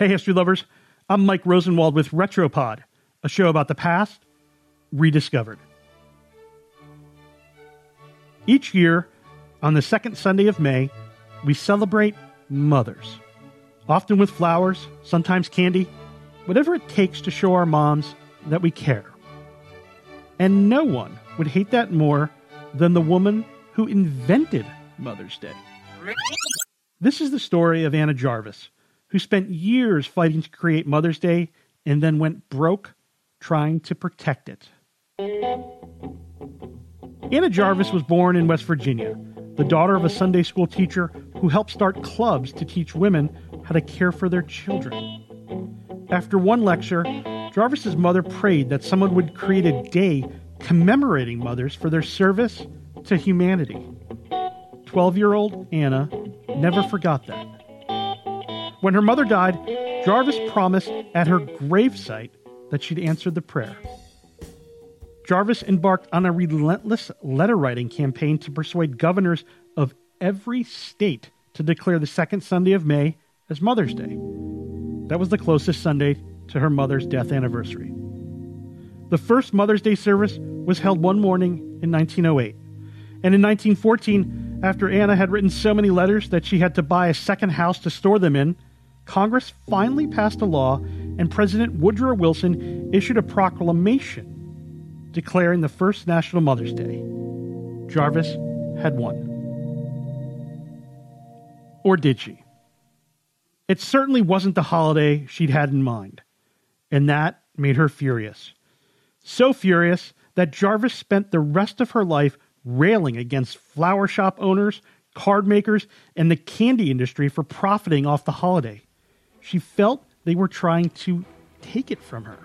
Hey, history lovers. I'm Mike Rosenwald with Retropod, a show about the past rediscovered. Each year, on the second Sunday of May, we celebrate mothers, often with flowers, sometimes candy, whatever it takes to show our moms that we care. And no one would hate that more than the woman who invented Mother's Day. This is the story of Anna Jarvis, who spent years fighting to create Mother's Day and then went broke trying to protect it. Anna Jarvis was born in West Virginia, the daughter of a Sunday school teacher who helped start clubs to teach women how to care for their children. After one lecture, Jarvis's mother prayed that someone would create a day commemorating mothers for their service to humanity. 12 year old Anna never forgot that. When her mother died, Jarvis promised at her gravesite that she'd answer the prayer. Jarvis embarked on a relentless letter writing campaign to persuade governors of every state to declare the second Sunday of May as Mother's Day. That was the closest Sunday to her mother's death anniversary. The first Mother's Day service was held one morning in 1908. And in 1914, after Anna had written so many letters that she had to buy a second house to store them in, Congress finally passed a law and President Woodrow Wilson issued a proclamation declaring the first National Mother's Day. Jarvis had won. Or did she? It certainly wasn't the holiday she'd had in mind, and that made her furious. So furious that Jarvis spent the rest of her life railing against flower shop owners, card makers, and the candy industry for profiting off the holiday. She felt they were trying to take it from her.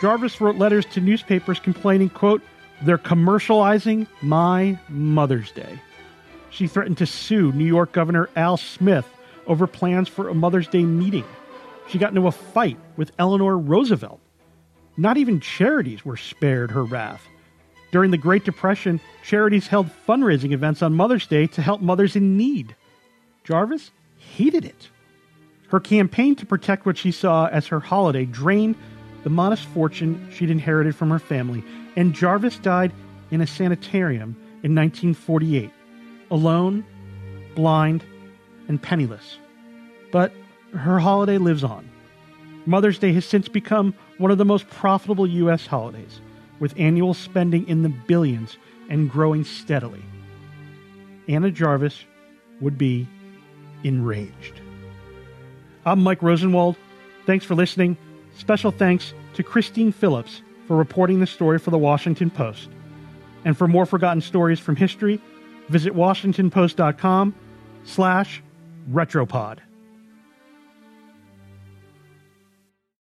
Jarvis wrote letters to newspapers complaining, quote, they're commercializing my Mother's Day. She threatened to sue New York Governor Al Smith over plans for a Mother's Day meeting. She got into a fight with Eleanor Roosevelt. Not even charities were spared her wrath. During the Great Depression, charities held fundraising events on Mother's Day to help mothers in need. Jarvis hated it. Her campaign to protect what she saw as her holiday drained the modest fortune she'd inherited from her family, and Jarvis died in a sanitarium in 1948, alone, blind, and penniless. But her holiday lives on. Mother's Day has since become one of the most profitable U.S. holidays, with annual spending in the billions and growing steadily. Anna Jarvis would be enraged. I'm Mike Rosenwald. Thanks for listening. Special thanks to Kristine Phillips for reporting the story for the Washington Post. And for more forgotten stories from history, visit washingtonpost.com slash retropod.